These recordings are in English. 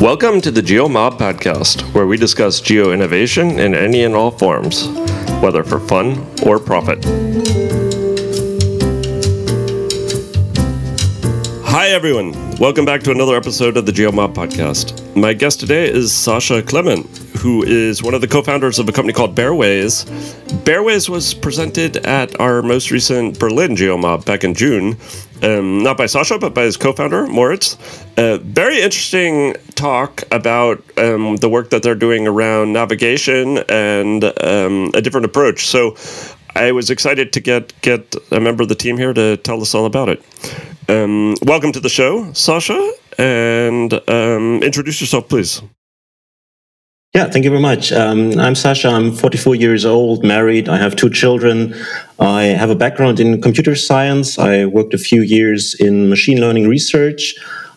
Welcome to the GeoMob podcast, where we discuss geo innovation in any and all forms, whether for fun or profit. Hi, everyone. Welcome back to another episode of the GeoMob podcast. My guest today is Sascha Klement, who is one of the co founders of a company called Bareways. Bareways was presented at our most recent Berlin GeoMob back in June, um, not by Sascha, but by his co founder, Moritz. Uh, very interesting talk about um, the work that they're doing around navigation and um, a different approach. So I was excited to get, get a member of the team here to tell us all about it. Um, welcome to the show, Sascha, and um, introduce yourself, please. Yeah, thank you very much. Um, I'm Sascha. I'm 44 years old, married. I have two children. I have a background in computer science. I worked a few years in machine learning research.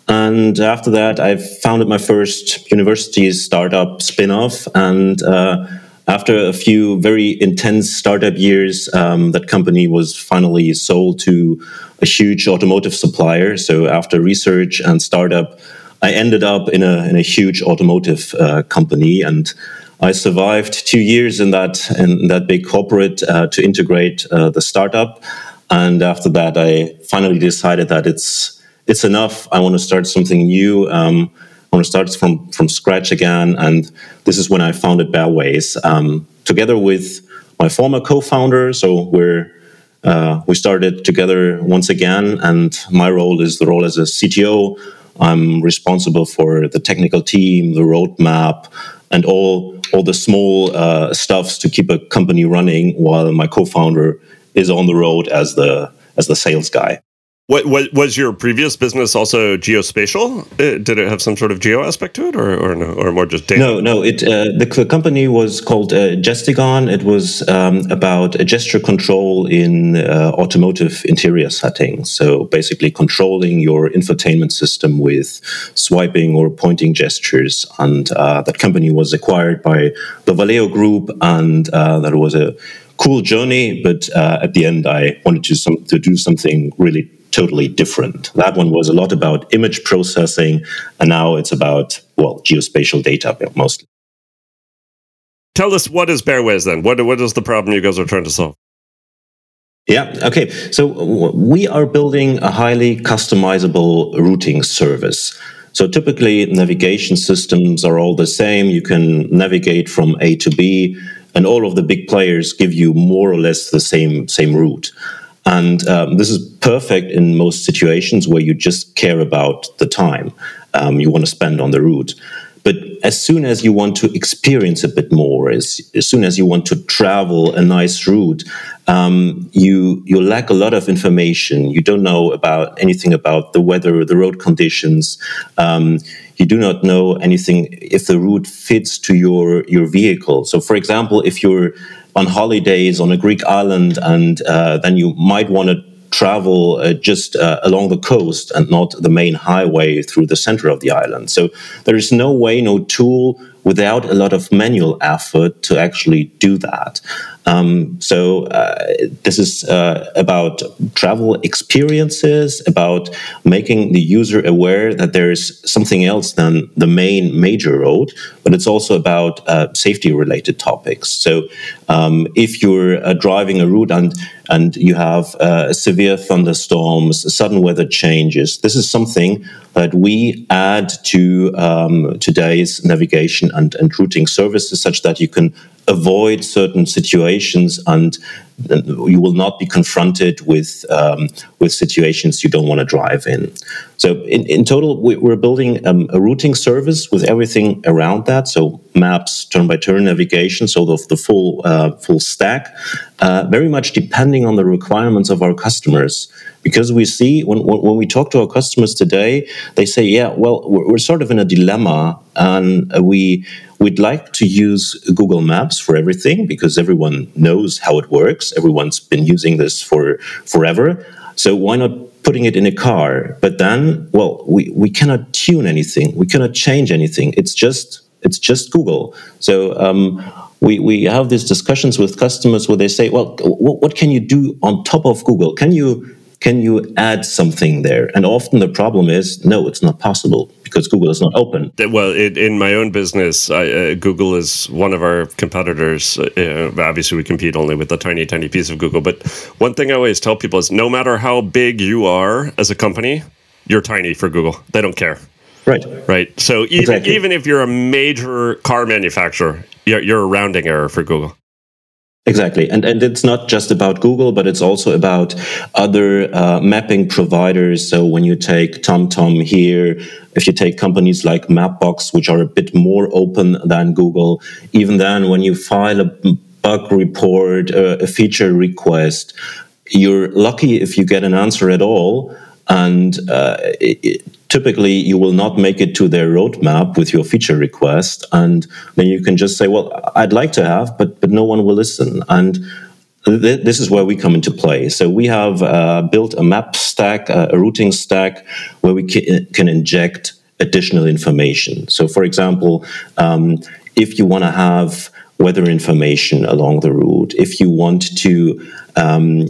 And after that, I founded my first university startup spin off. And uh, after a few very intense startup years, um, that company was finally sold to a huge automotive supplier. So after research and startup, I ended up in a in a huge automotive uh, company, and I survived two years in that in that big corporate uh, to integrate uh, the startup. And after that, I finally decided that it's it's enough. I want to start something new. Um, I want to start from from scratch again. And this is when I founded Bareways um, together with my former co-founder. So we're uh, we started together once again, and my role is the role as a CTO. I'm responsible for the technical team, the roadmap, and all all the small uh, stuffs to keep a company running, while my co-founder is on the road as the as the sales guy. What, what, was your previous business also geospatial? Uh, did it have some sort of geo aspect to it, or, or no, or more just data? No, no. It uh, the, company was called uh, Gestigon. It was um, about gesture control in uh, automotive interior settings. So basically, controlling your infotainment system with swiping or pointing gestures. And uh, that company was acquired by the Valeo Group, and that was a cool journey. But at the end, I wanted to some, to do something really totally different. That one was a lot about image processing, and now it's about, well, geospatial data mostly. Tell us what is Bareways then? What, what is the problem you guys are trying to solve? Yeah, okay. So we are building a highly customizable routing service. So typically, navigation systems are all the same. You can navigate from A to B, and all of the big players give you more or less the same same route. And um, this is perfect in most situations where you just care about the time um, you want to spend on the route. But as soon as you want to experience a bit more, as, as soon as you want to travel a nice route, um, you you lack a lot of information. You don't know about anything about the weather, the road conditions. You do not know anything if the route fits to your your vehicle. So, for example, if you're on holidays on a Greek island, and uh, then you might want to travel uh, just uh, along the coast and not the main highway through the center of the island. So there is no way, no tool without a lot of manual effort to actually do that. Um, so uh, this is uh, about travel experiences, about making the user aware that there's something else than the main major road, but it's also about uh, safety-related topics. So um, if you're uh, driving a route and and you have uh, severe thunderstorms, sudden weather changes, this is something that we add to um, today's navigation and, and routing services, such that you can avoid certain situations and you will not be confronted with um, with situations you don't want to drive in. So in, in total, we, are building um, a routing service with everything around that. So maps, turn by turn navigation, so the, the full uh, full stack, uh, very much depending on the requirements of our customers. Because we see when, when we talk to our customers today, they say, "Yeah, well, we're, we're sort of in a dilemma, and we." We'd like to use Google Maps for everything because everyone knows how it works. Everyone's been using this for forever. So why not putting it in a car? But then, well, we, we cannot tune anything. We cannot change anything. It's just it's just Google. So um, we, we have these discussions with customers where they say, well, what, can you do on top of Google? Can you can you add something there? And often the problem is, no, it's not possible because Google is not open. Well, it, in my own business, I, uh, Google is one of our competitors. Uh, obviously, we compete only with a tiny, tiny piece of Google. But one thing I always tell people is no matter how big you are as a company, you're tiny for Google. They don't care. Right. Right. So even, exactly. even if you're a major car manufacturer, you're, you're a rounding error for Google. Exactly. And, and it's not just about Google, but it's also about other uh, mapping providers. So when you take TomTom here, if you take companies like Mapbox, which are a bit more open than Google, even then, when you file a bug report, uh, a feature request, you're lucky if you get an answer at all. And uh, it, typically you will not make it to their roadmap with your feature request. And then you can just say well i'd like to have but but no one will listen. And th- this is where we come into play. So we have uh, built a map stack uh, a routing stack where we ca- can inject additional information. So for example um, if you want to have weather information along the route if you want to um,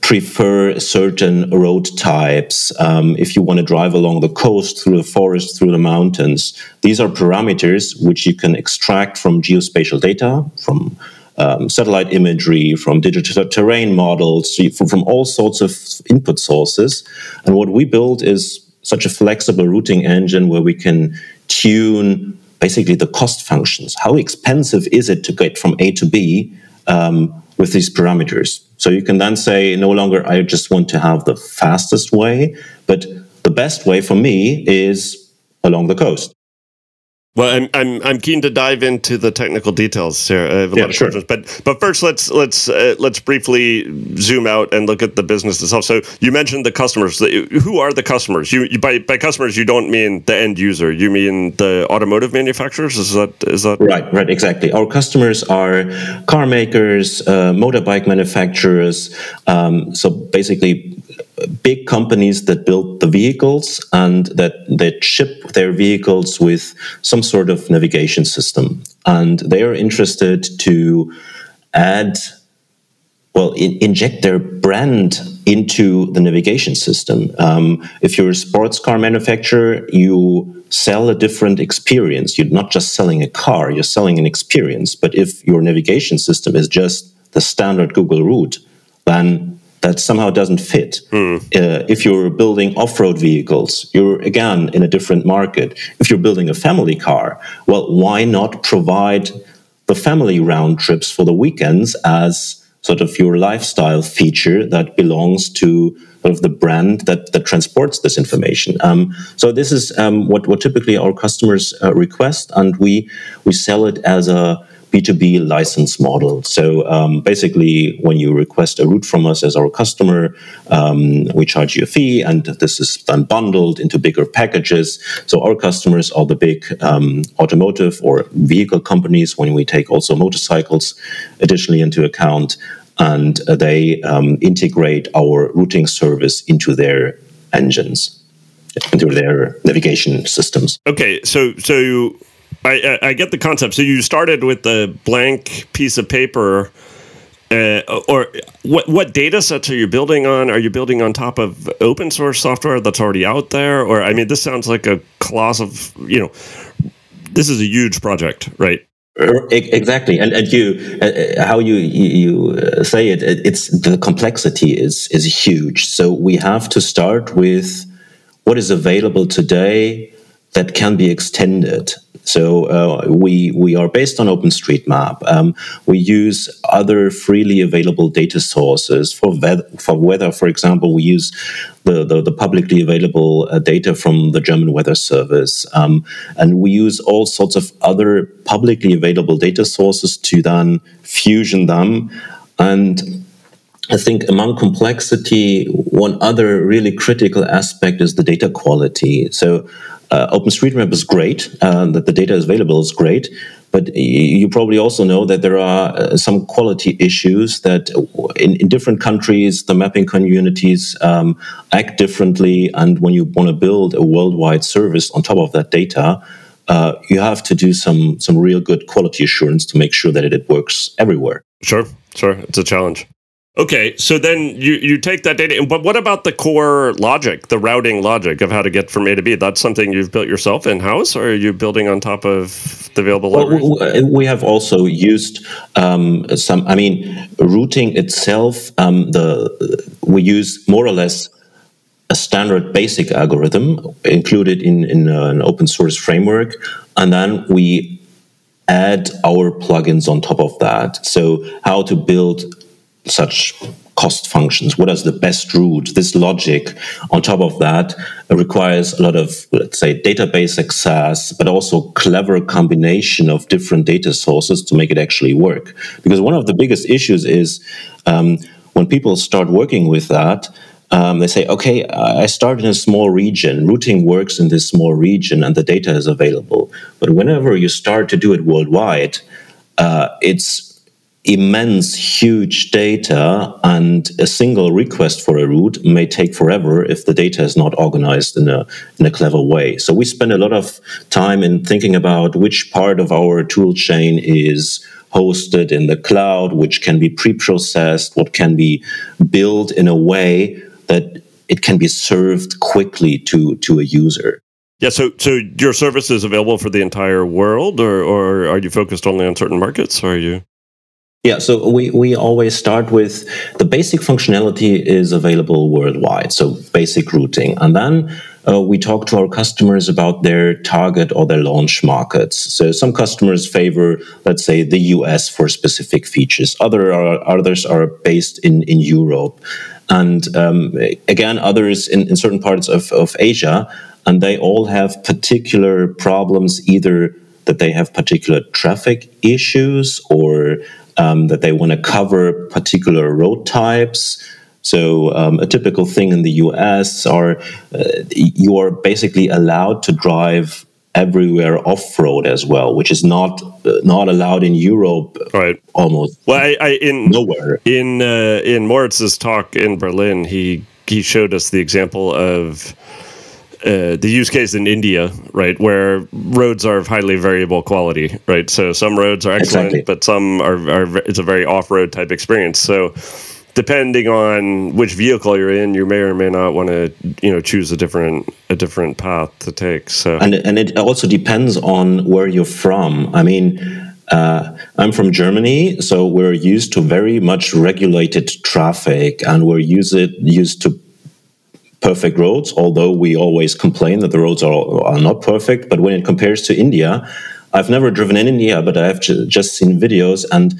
prefer certain road types, um, if you want to drive along the coast, through the forest, through the mountains. These are parameters which you can extract from geospatial data, from um, satellite imagery, from digital terrain models, from, from all sorts of input sources. And what we build is such a flexible routing engine where we can tune basically the cost functions. How expensive is it to get from A to B? Um, with these parameters. So you can then say, no longer, I just want to have the fastest way, but the best way for me is along the coast. Well, I'm I'm I'm keen to dive into the technical details here. I have a yeah, lot of sure. questions, but but first let's let's uh, let's briefly zoom out and look at the business itself. So you mentioned the customers. Who are the customers? You, you by by customers you don't mean the end user. You mean the automotive manufacturers. Is that is that right? Right, exactly. Our customers are car makers, uh, motorbike manufacturers. Um, so basically, big companies that build the vehicles and that that ship their vehicles with some sort of navigation system. And they are interested to add well in, inject their brand into the navigation system. Um, if you're a sports car manufacturer you sell a different experience. You're not just selling a car you're selling an experience. But if your navigation system is just the standard google route then that somehow doesn't fit. Mm. Uh, if you're building off road vehicles, you're again in a different market. If you're building a family car, well, why not provide the family round trips for the weekends as sort of your lifestyle feature that belongs to sort of the brand that, that transports this information. Um, so this is um, what, what typically our customers uh, request, and we we sell it as a B2B license model. So um, basically, when you request a route from us as our customer, um, we charge you a fee, and this is then bundled into bigger packages. So our customers are the big um, automotive or vehicle companies when we take also motorcycles additionally into account, and they um, integrate our routing service into their engines into their navigation systems. Okay, so so I, I get the concept. So you started with the blank piece of paper. Uh, or what what data sets are you building on? Are you building on top of open source software that's already out there? Or I mean, this sounds like a colossal. You know, this is a huge project, right? Exactly, and and you uh, uh how you you uh, say it, it's the complexity is is huge. So we have to start with what is available today that can be extended so uh, we we are based on OpenStreetMap. Um, we use other freely available data sources for weather, for weather. For example, we use the, the, the publicly available uh, data from the German Weather Service, um, and we use all sorts of other publicly available data sources to then fusion them and I think among complexity, one other really critical aspect is the data quality. So uh, OpenStreetMap is great, uh, that the data is available is great, but you probably also know that there are uh, some quality issues that in, in, different countries, the mapping communities um, act differently. And when you want to build a worldwide service on top of that data, uh, you have to do some some real good quality assurance to make sure that it, it works everywhere. Sure, sure, it's a challenge. Okay, so then you, you take that data, but what about the core logic, the routing logic of how to get from A to B? That's something you've built yourself in house, or are you building on top of the available libraries? We have also used um, some. I mean, routing itself. Um, the we use more or less a standard basic algorithm included in in an open source framework, and then we add our plugins on top of that. So, how to build such cost functions? What is the best route? This logic on top of that requires a lot of let's say database access but also clever combination of different data sources to make it actually work. Because one of the biggest issues is um, when people start working with that um, they say okay i start in a small region. Routing works in this small region and the data is available. But whenever you start to do it worldwide uh, it's immense, huge data, and a single request for a route may take forever if the data is not organized in a in a clever way. So we spend a lot of time in thinking about which part of our tool chain is hosted in the cloud, which can be pre-processed, what can be built in a way that it can be served quickly to to a user. Yeah, so so your service is available for the entire world, or, or are you focused only on certain markets, or are you? Yeah, so we, we always start with the basic functionality is available worldwide, so basic routing. And then uh, we talk to our customers about their target or their launch markets. So some customers favor, let's say, the US for specific features. Other are, others are based in, in Europe. And um, again, others in, in certain parts of, of Asia. And they all have particular problems, either that they have particular traffic issues or um, that they want to cover particular road types. So um, a typical thing in the US are uh, you are basically allowed to drive everywhere off road as well, which is not uh, not allowed in Europe. Right. Almost. Well, I, I in nowhere in uh, in Moritz's talk in Berlin, he he showed us the example of uh, the use case in India, right, where roads are of highly variable quality, right? So some roads are excellent, exactly. but some are, are it's a very off-road type experience. So depending on which vehicle you're in, you may or may not want to, you know, choose a different a different path to take. So and and it also depends on where you're from. I mean. Uh, I'm from Germany, so we're used to very much regulated traffic, and we're used used to perfect roads, although we always complain that the roads are, are not perfect. But when it compares to India, I've never driven in India, but I've just seen videos, and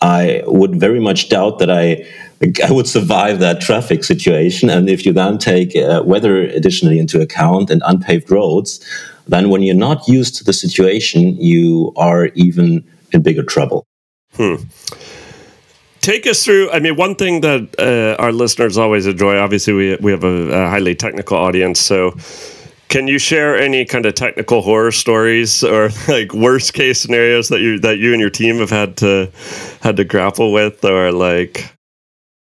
I would very much doubt that I I would survive that traffic situation. And if you then take uh, weather additionally into account and unpaved roads, then when you're not used to the situation, you are even in bigger trouble. Hmm take us through. I mean, one thing that uh, our listeners always enjoy. Obviously, we we have a, a, highly technical audience, so. Can you share any kind of technical horror stories or like worst case scenarios that you that you and your team have had to had to grapple with, or like?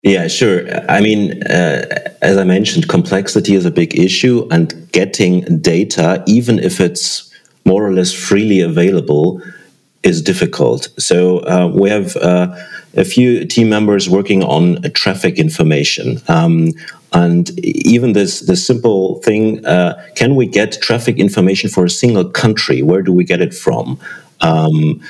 Yeah, sure. I mean, uh, as I mentioned, complexity is a big issue, and getting data, even if it's more or less freely available, is difficult. So uh, we have uh, a few team members working on traffic information. Um, and even this, this simple thing uh, can we get traffic information for a single country? Where do we get it from? Um,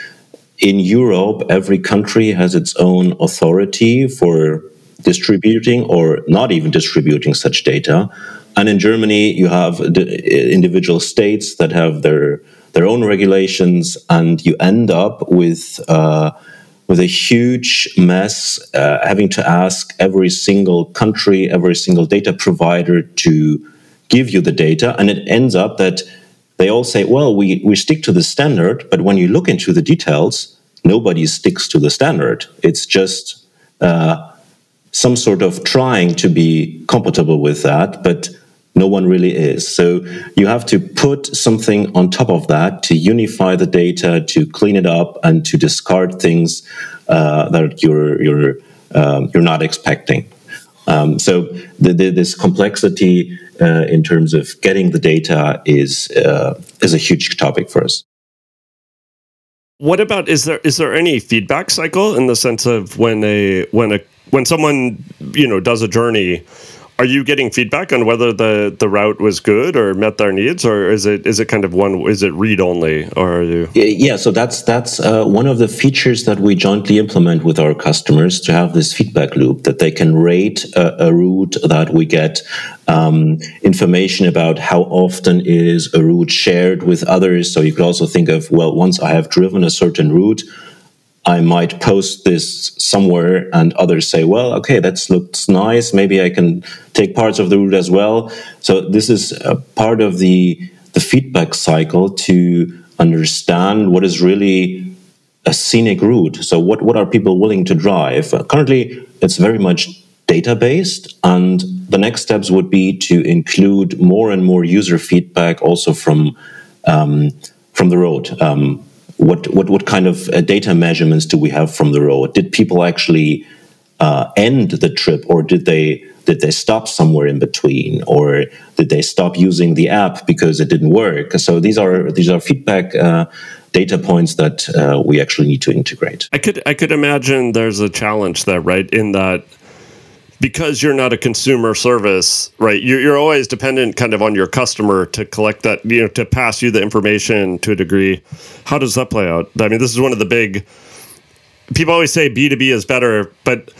in Europe, every country has its own authority for distributing or not even distributing such data. And in Germany, you have individual states that have their their own regulations, and you end up with uh, with a huge mess, uh, having to ask every single country, every single data provider to give you the data, and it ends up that they all say, "Well, we we stick to the standard," but when you look into the details, nobody sticks to the standard. It's just uh, some sort of trying to be compatible with that, but no one really is. So you have to put something on top of that to unify the data, to clean it up, and to discard things uh, that you're you're um, you're not expecting. Um, so the, the, this complexity uh, in terms of getting the data is uh, is a huge topic for us. What about is there is there any feedback cycle in the sense of when a when a when someone you know does a journey are you getting feedback on whether the the route was good or met their needs or is it is it kind of one is it read only or are you? Yeah so that's that's uh, one of the features that we jointly implement with our customers to have this feedback loop that they can rate a, a route that we get um, information about how often is a route shared with others. So you could also think of well once i have driven a certain route I might post this somewhere and others say, well, okay, that looks nice. Maybe I can take parts of the route as well. So this is a part of the, the feedback cycle to understand what is really a scenic route. So what, what are people willing to drive? Currently, it's very much data based and the next steps would be to include more and more user feedback also from um, from the road. Um, what what what kind of uh, data measurements do we have from the road? Did people actually uh, end the trip, or did they did they stop somewhere in between, or did they stop using the app because it didn't work? So these are these are feedback. Uh, data points that uh, we actually need to integrate. I could I could imagine there's a challenge there, right? In that because you're not a consumer service, right? You're, you're always dependent kind of on your customer to collect that, you know, to pass you the information to a degree. How does that play out? I mean, this is one of the big, people always say B2B is better, but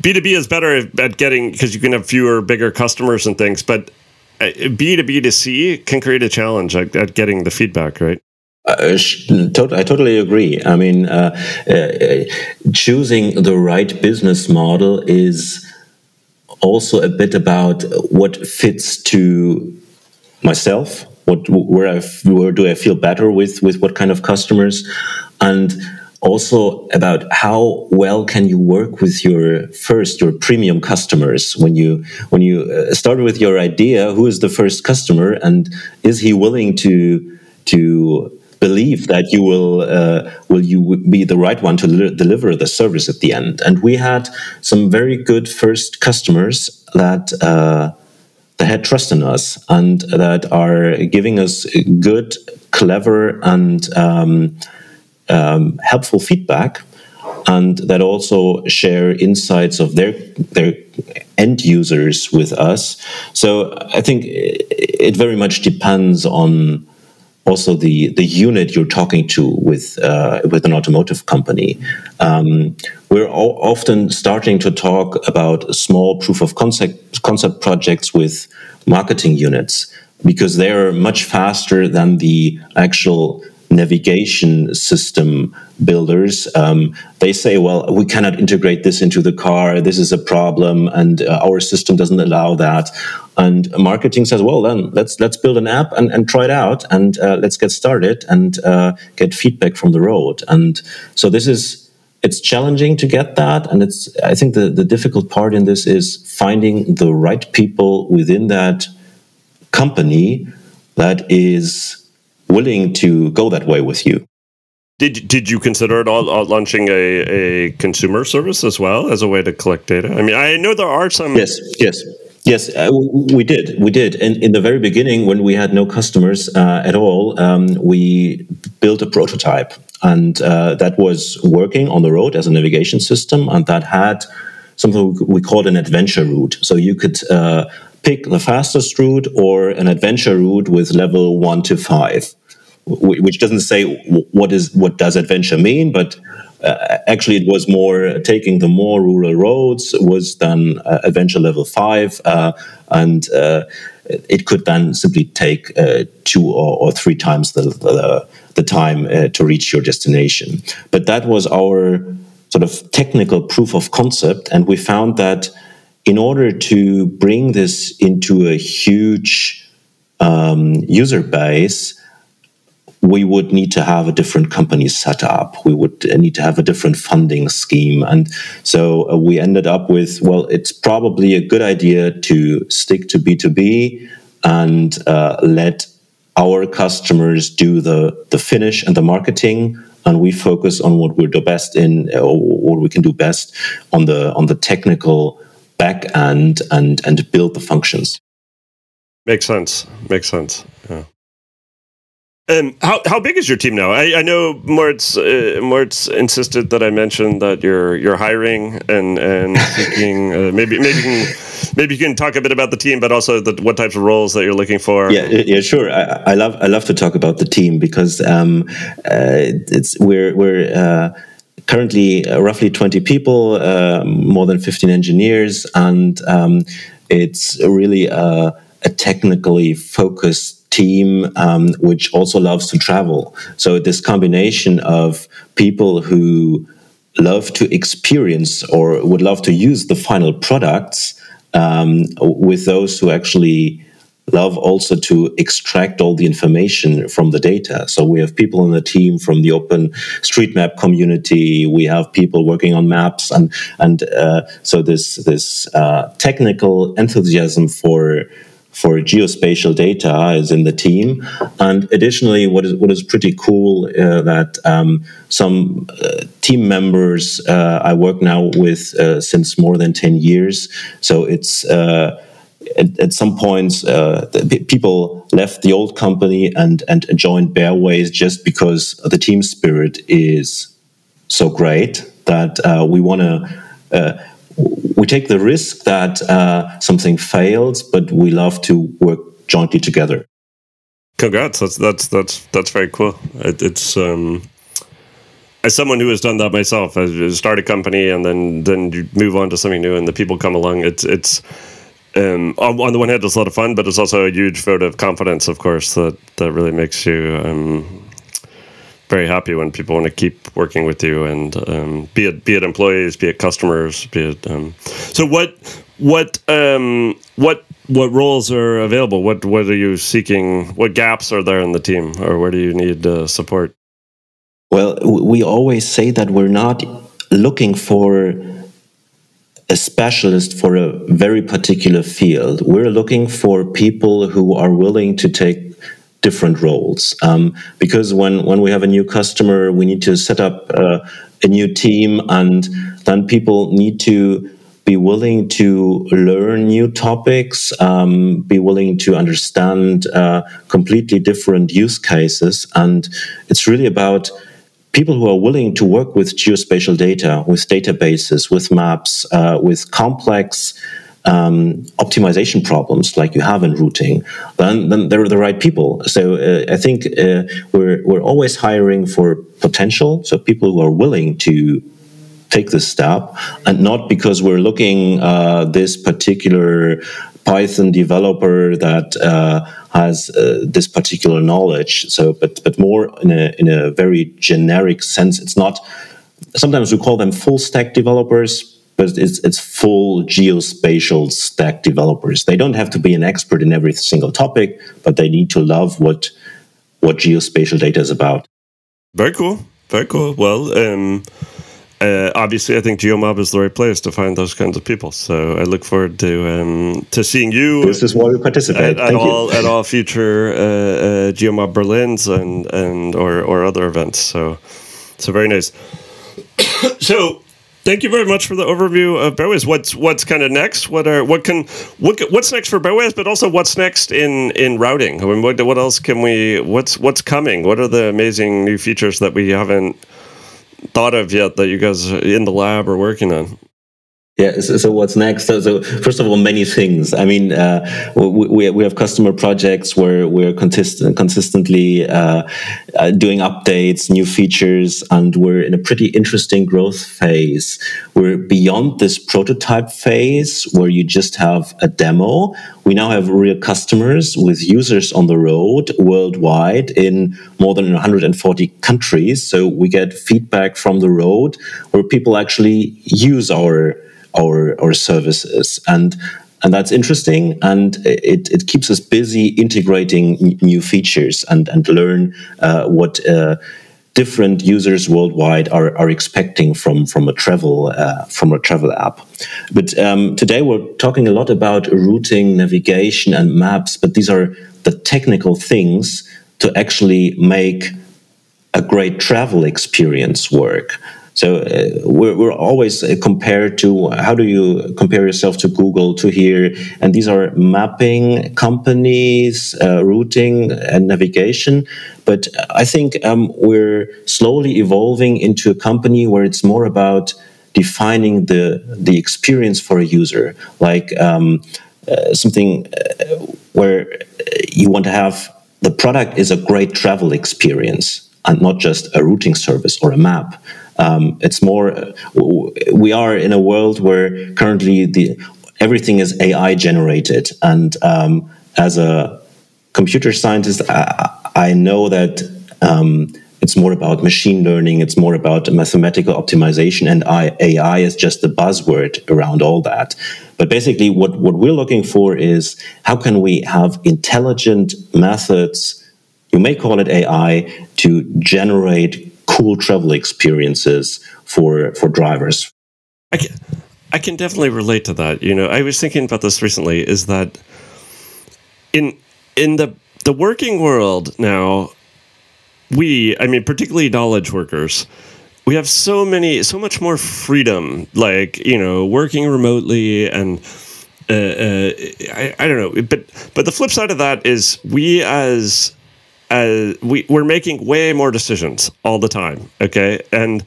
B2B is better at getting, because you can have fewer, bigger customers and things, but B2B uh, to C can create a challenge at, at getting the feedback, right? Uh, I totally agree. I mean, uh, uh, choosing the right business model is also a bit about what fits to myself. What where I where do I feel better with with what kind of customers, and also about how well can you work with your first your premium customers when you when you uh, start with your idea who is the first customer and is he willing to to believe that you will uh, will you be the right one to deliver the service at the end. And we had some very good first customers that uh, that had trust in us and that are giving us good, clever, and um, um, helpful feedback. And that also share insights of their their end users with us. So I think it very much depends on also the the unit you're talking to with uh, with an automotive company. Um, we're often starting to talk about small proof of concept concept projects with marketing units because they are much faster than the actual navigation system builders, um, they say, well, we cannot integrate this into the car. This is a problem, and uh, our system doesn't allow that. And marketing says, well, then let's let's build an app and, and try it out, and uh, let's get started and uh, get feedback from the road. And so this is it's challenging to get that, and it's I think the the difficult part in this is finding the right people within that company that is willing to go that way with you. Did did you consider at all uh, launching a, a consumer service as well as a way to collect data? I mean, I know there are some. Yes, yes. Yes, uh, we did. We did. And in the very beginning, when we had no customers uh, at all, um, we built a prototype, and uh, that was working on the road as a navigation system, and that had something we called an adventure route. So you could uh, pick the fastest route or an adventure route with level one to five which doesn't say what is what does adventure mean, but uh, actually it was more taking the more rural roads was then uh, adventure level five, uh, and uh, it could then simply take uh, two or, or, three times the the, the time uh, to reach your destination. But that was our sort of technical proof of concept, and we found that in order to bring this into a huge um, user base we would need to have a different company set up. We would need to have a different funding scheme. And so uh, we ended up with well, it's probably a good idea to stick to B2B and uh, let our customers do the, the finish and the marketing. And we focus on what we're the best in, uh, or what we can do best on the on the technical back end and and build the functions. Makes sense. Makes sense. Yeah. Um, how how big is your team now? I, I know Moritz uh, Moritz insisted that I mentioned that you're you're hiring and and seeking uh, maybe maybe you can maybe you can talk a bit about the team, but also the, what types of roles that you're looking for. Yeah, yeah, sure. I, I love I love to talk about the team because um, uh, it's we're we're. Uh, currently, uh, roughly 20 people, uh, more than 15 engineers, and um, it's really a, a technically focused team um, which also loves to travel. So this combination of people who love to experience or would love to use the final products um, with those who actually love also to extract all the information from the data. So we have people in the team from the Open Street Map community. We have people working on maps, and and uh, so this this uh, technical enthusiasm for for geospatial data is in the team. And additionally, what is what is pretty cool uh, that um, some uh, team members uh, I work now with uh, since more than ten years. So it's. Uh, at, at, some points, uh, people left the old company and, and joined Bareways just because the team spirit is so great that we want to we take the risk that uh, something fails, but we love to work jointly together. Congrats! That's that's that's that's very cool. It, it's um, as someone who has done that myself, I start a company and then then you move on to something new, and the people come along. It's it's um, on, on, the one hand, it's a lot of fun, but it's also a huge vote of confidence, of course, that that really makes you um, very happy when people want to keep working with you, and um, be it be it employees, be it customers, be it. Um, so what what um, what what roles are available? What what are you seeking? What gaps are there in the team, or where do you need uh, support? Well, we always say that we're not looking for a specialist for a very particular field. We're looking for people who are willing to take different roles. Um, because when, when we have a new customer, we need to set up uh, a new team, and then people need to be willing to learn new topics, um, be willing to understand uh, completely different use cases. And it's really about people who are willing to work with geospatial data, with databases, with maps, uh, with complex um, optimization problems like you have in routing, then, then they're the right people. So uh, I think uh, we're, we're always hiring for potential, so people who are willing to take this step, and not because we're looking uh, this particular Python developer that uh, has uh, this particular knowledge. So, but but more in a in a very generic sense. It's not. Sometimes we call them full stack developers but it's it's full geospatial stack developers. They don't have to be an expert in every single topic, but they need to love what what geospatial data is about. Very cool. Very cool. Well, um, uh, obviously, I think GeoMob is the right place to find those kinds of people. So I look forward to um, to seeing you. This is why we participate. At, at all at all future uh, uh, GeoMob Berlin's and and or or other events. So so very nice. so Thank you very much for the overview of Bareways. What's what's kind of next? What are what can what what's next for Bareways, but also what's next in in routing? I mean, what what else can we? What's what's coming? What are the amazing new features that we haven't thought of yet that you guys in the lab are working on? Yeah. So, so, what's next? So, so, first of all, many things. I mean, uh, we, we have customer projects where we're consistent, consistently uh, uh, doing updates, new features, and we're in a pretty interesting growth phase. We're beyond this prototype phase where you just have a demo. We now have real customers with users on the road worldwide in more than 140 countries. So we get feedback from the road where people actually use our our our services and and that's interesting and it, it keeps us busy integrating new features and and learn uh, what uh, different users worldwide are, are expecting from from a travel uh, from a travel app. But um, today we're talking a lot about routing navigation and maps but these are the technical things to actually make a great travel experience work So uh, we're, we're always uh, compared to how do you compare yourself to Google to here? And these are mapping companies, uh, routing and navigation. But I think um, we're slowly evolving into a company where it's more about defining the the experience for a user, like um, uh, something uh, where you want to have the product is a great travel experience and not just a routing service or a map. Um, it's more we are in a world where currently the everything is AI generated, and um, as a computer scientist, I, I know that. Um, it's more about machine learning. It's more about mathematical optimization, and AI is just the buzzword around all that. But basically, what, what we're looking for is how can we have intelligent methods, you may call it AI, to generate cool travel experiences for for drivers. I can, I can definitely relate to that. You know, I was thinking about this recently. Is that in in the the working world now, we, I mean, particularly knowledge workers, we have so many, so much more freedom. Like you know, working remotely and. Uh, uh, I, I don't know, but but the flip side of that is we as we we're making way more decisions all the time. Okay, and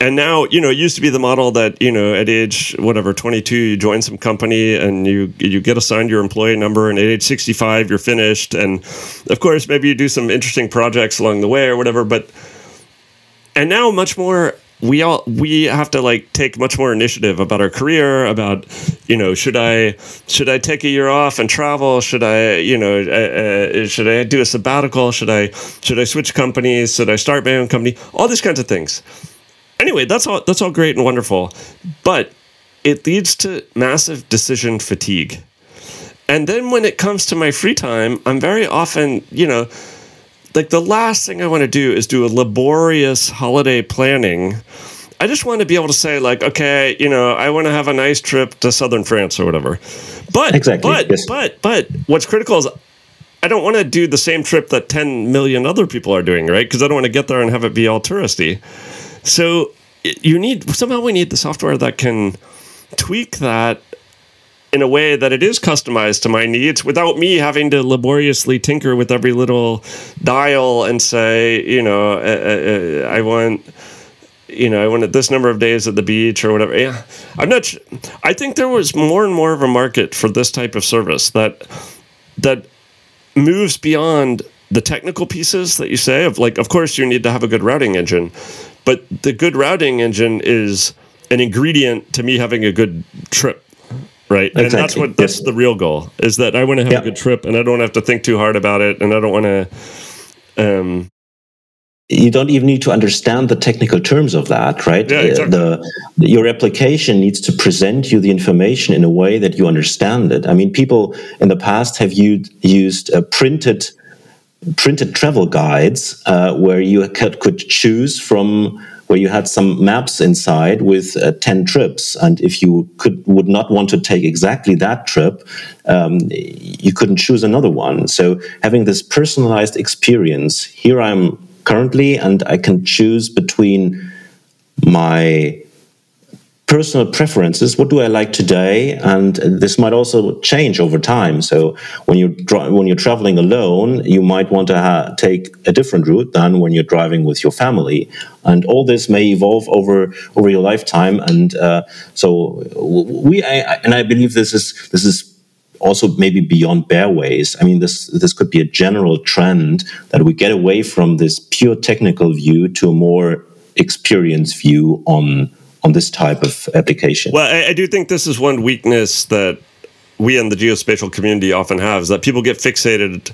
and now you know it used to be the model that you know at age whatever 22 you join some company and you you get assigned your employee number and at age 65 you're finished and of course maybe you do some interesting projects along the way or whatever but and now much more we all we have to like take much more initiative about our career about you know should i should i take a year off and travel? Should i you know uh, uh, should i do a sabbatical? Should i should i switch companies? Should i start my own company? All these kinds of things. Anyway that's all that's all great and wonderful but it leads to massive decision fatigue. And then when it comes to my free time i'm very often you know like the last thing I want to do is do a laborious holiday planning. I just want to be able to say like, okay, you know, I want to have a nice trip to southern France or whatever. But exactly, but yes. but but what's critical is I don't want to do the same trip that 10 million other people are doing, right? Because I don't want to get there and have it be all touristy. So you need somehow we need the software that can tweak that in a way that it is customized to my needs without me having to laboriously tinker with every little dial and say, you know, uh, uh, uh I want you know, I wanted this number of days at the beach or whatever. Yeah, I'm not. I think there was more and more of a market for this type of service that that moves beyond the technical pieces that you say of like. Of course, you need to have a good routing engine, but the good routing engine is an ingredient to me having a good trip right. Exactly. and that's what that's the real goal is that i want to have a good trip and i don't have to think too hard about it and i don't want to um, you don't even need to understand the technical terms of that right? Yeah, exactly. the, the, your application needs to present you the information in a way that you understand it. I mean people in the past have used, used uh, printed printed travel guides uh, where you could, could choose from where you had some maps inside with uh, 10 trips. And if you could would not want to take exactly that trip, um, you couldn't choose another one. So having this personalized experience, here I'm currently, and I can choose between my personal preferences. What do I like today? And this might also change over time. So when you when you're traveling alone, you might want to take a different route than when you're driving with your family. And all this may evolve over over your lifetime. And uh, so we I, and I believe this is this is also maybe beyond Bareways. I mean, this this could be a general trend that we get away from this pure technical view to a more experienced view on on this type of application. Well, I, I do think this is one weakness that we in the geospatial community often have is that people get fixated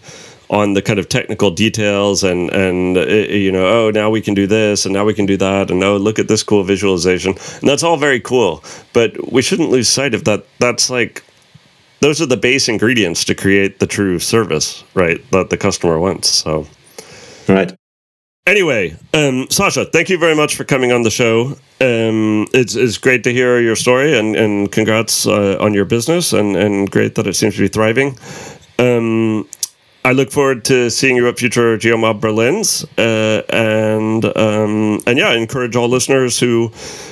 on the kind of technical details and and uh, you know oh now we can do this and now we can do that and oh look at this cool visualization. And that's all very cool but we shouldn't lose sight of that. That's like those are the base ingredients to create the true service right that the customer wants so. Right Anyway, um, Sascha, thank you very much for coming on the show. Um, it's, it's great to hear your story and, and congrats uh, on your business and, and great that it seems to be thriving. Um, I look forward to seeing you at future GeoMob Berlins, uh, and um, and yeah, I encourage all listeners who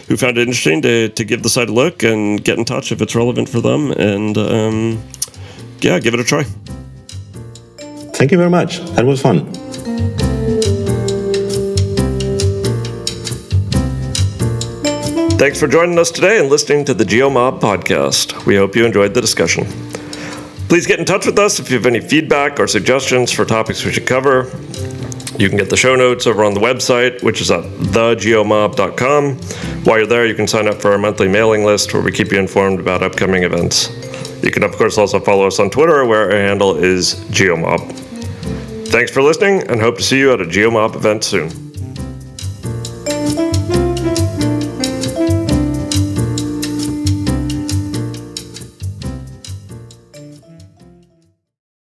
who found it interesting to to give the site a look and get in touch if it's relevant for them, and um, yeah, give it a try. Thank you very much. That was fun. Thanks for joining us today and listening to the GeoMob podcast. We hope you enjoyed the discussion. Please get in touch with us if you have any feedback or suggestions for topics we should cover. You can get the show notes over on the website, which is at thegeomob.com. While you're there, you can sign up for our monthly mailing list where we keep you informed about upcoming events. You can, of course, also follow us on Twitter, where our handle is GeoMob. Thanks for listening, and hope to see you at a GeoMob event soon.